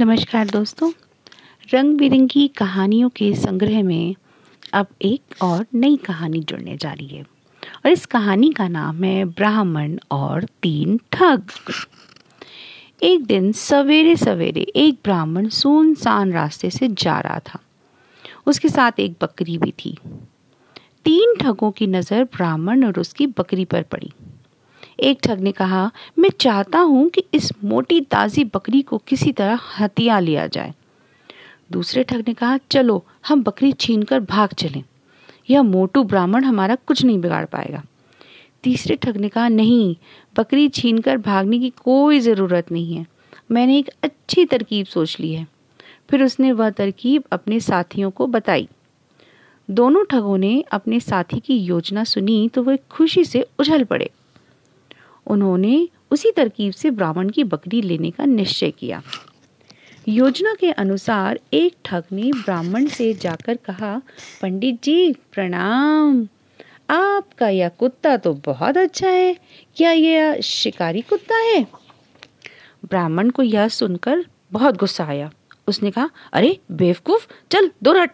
नमस्कार दोस्तों। रंग बिरंगी कहानियों के संग्रह में अब एक और नई कहानी जुड़ने जा रही है और इस कहानी का नाम है ब्राह्मण और तीन ठग। एक दिन सवेरे सवेरे एक ब्राह्मण सुनसान रास्ते से जा रहा था। उसके साथ एक बकरी भी थी। तीन ठगों की नज़र ब्राह्मण और उसकी बकरी पर पड़ी। एक ठग ने कहा, मैं चाहता हूँ कि इस मोटी ताज़ी बकरी को किसी तरह हथिया लिया जाए. दूसरे ठग ने कहा, चलो, हम बकरी छीन कर भाग चलें। यह मोटू ब्राह्मण हमारा कुछ नहीं बिगाड़ पाएगा. तीसरे ठग ने कहा, नहीं, बकरी छीन कर भागने की कोई ज़रूरत नहीं है। मैंने एक अच्छी तरकीब सोच ली है। फिर उसने वह तरकीब अपने साथियों को बताई। दोनों ठगों ने अपने साथी की योजना सुनी तो वे खुशी से उछल पड़े। उन्होंने उसी तरकीब से ब्राह्मण की बकरी लेने का निश्चय किया। योजना के अनुसार एक ठग ने ब्राह्मण से जाकर कहा, पंडित जी, प्रणाम। आपका यह कुत्ता तो बहुत अच्छा है। क्या यह शिकारी कुत्ता है? ब्राह्मण को यह सुनकर बहुत गुस्सा आया। उसने कहा, अरे, बेवकूफ़, चल, दो हट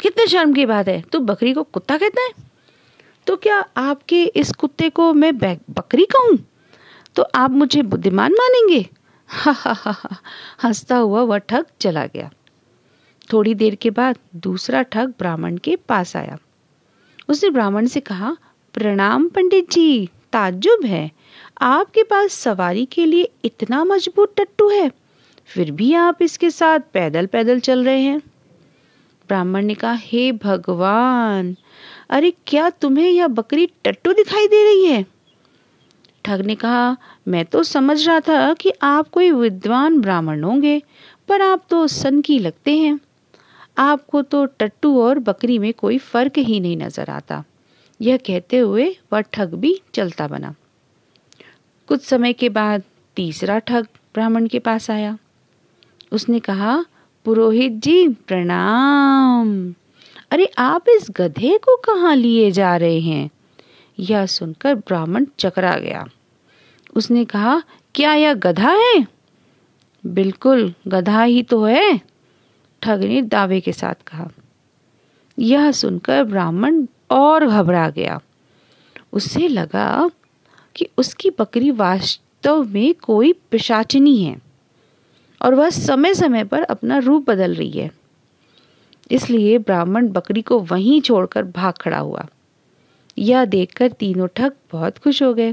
कितने शर्म की बात है। तू बकरी को कुत्ता कहता है? तो क्या आपके इस कुत्ते को मैं बकरी कहूँ? तो आप मुझे बुद्धिमान मानेंगे? हा हा हा हंसता हुआ वह ठग चला गया। थोड़ी देर के बाद दूसरा ठग ब्राह्मण के पास आया। उसने ब्राह्मण से कहा, प्रणाम पंडित जी, ताज्जुब है। आपके पास सवारी के लिए इतना मज़बूत टट्टू है। फिर भी आप इसके साथ पैदल पैदल चल रहे हैं। ब्राह्मण ने कहा, हे भगवान, अरे क्या तुम्हें यह बकरी टट्टू दिखाई दे रही है? ठग ने कहा, मैं तो समझ रहा था कि आप कोई विद्वान ब्राह्मण होंगे, पर आप तो सनकी लगते हैं। आपको तो टट्टू और बकरी में कोई फ़र्क ही नहीं नज़र आता। यह कहते हुए वह ठग भी चलता बना। कुछ समय के बाद तीसरा ठग ब्राह्मण के पास आया। उसने कहा पुरोहित जी, प्रणाम। अरे, आप इस गधे को कहाँ लिए जा रहे हैं? यह सुनकर ब्राह्मण चकरा गया। उसने कहा, क्या यह गधा है? बिल्कुल, गधा ही तो है ठग ने दावे के साथ कहा। यह सुनकर ब्राह्मण और घबरा गया। उसे लगा कि उसकी बकरी वास्तव में कोई पिशाचनी है। और वह समय समय पर अपना रूप बदल रही है। इसलिए ब्राह्मण बकरी को वहीं छोड़कर भाग खड़ा हुआ। यह देखकर तीनों ठग बहुत खुश हो गए।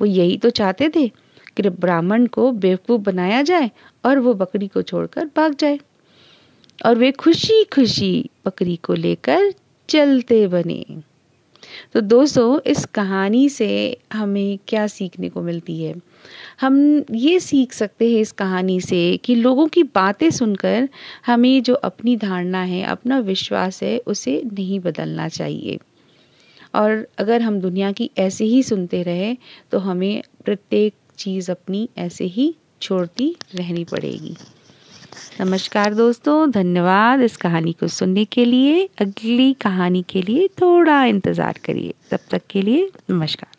वो यही तो चाहते थे कि ब्राह्मण को बेवकूफ़ बनाया जाए और वो बकरी को छोड़कर भाग जाए। और वे खुशी खुशी बकरी को लेकर चलते बने। तो दोस्तों, इस कहानी से हमें क्या सीखने को मिलती है? हम ये सीख सकते हैं इस कहानी से कि लोगों की बातें सुनकर हमें जो अपनी धारणा है, अपना विश्वास है, उसे नहीं बदलना चाहिए। और अगर हम दुनिया की ऐसे ही सुनते रहे तो हमें प्रत्येक चीज़ अपनी ऐसे ही छोड़ती रहनी पड़ेगी। नमस्कार दोस्तों, धन्यवाद इस कहानी को सुनने के लिए। अगली कहानी के लिए थोड़ा इंतज़ार करिए। तब तक के लिए नमस्कार।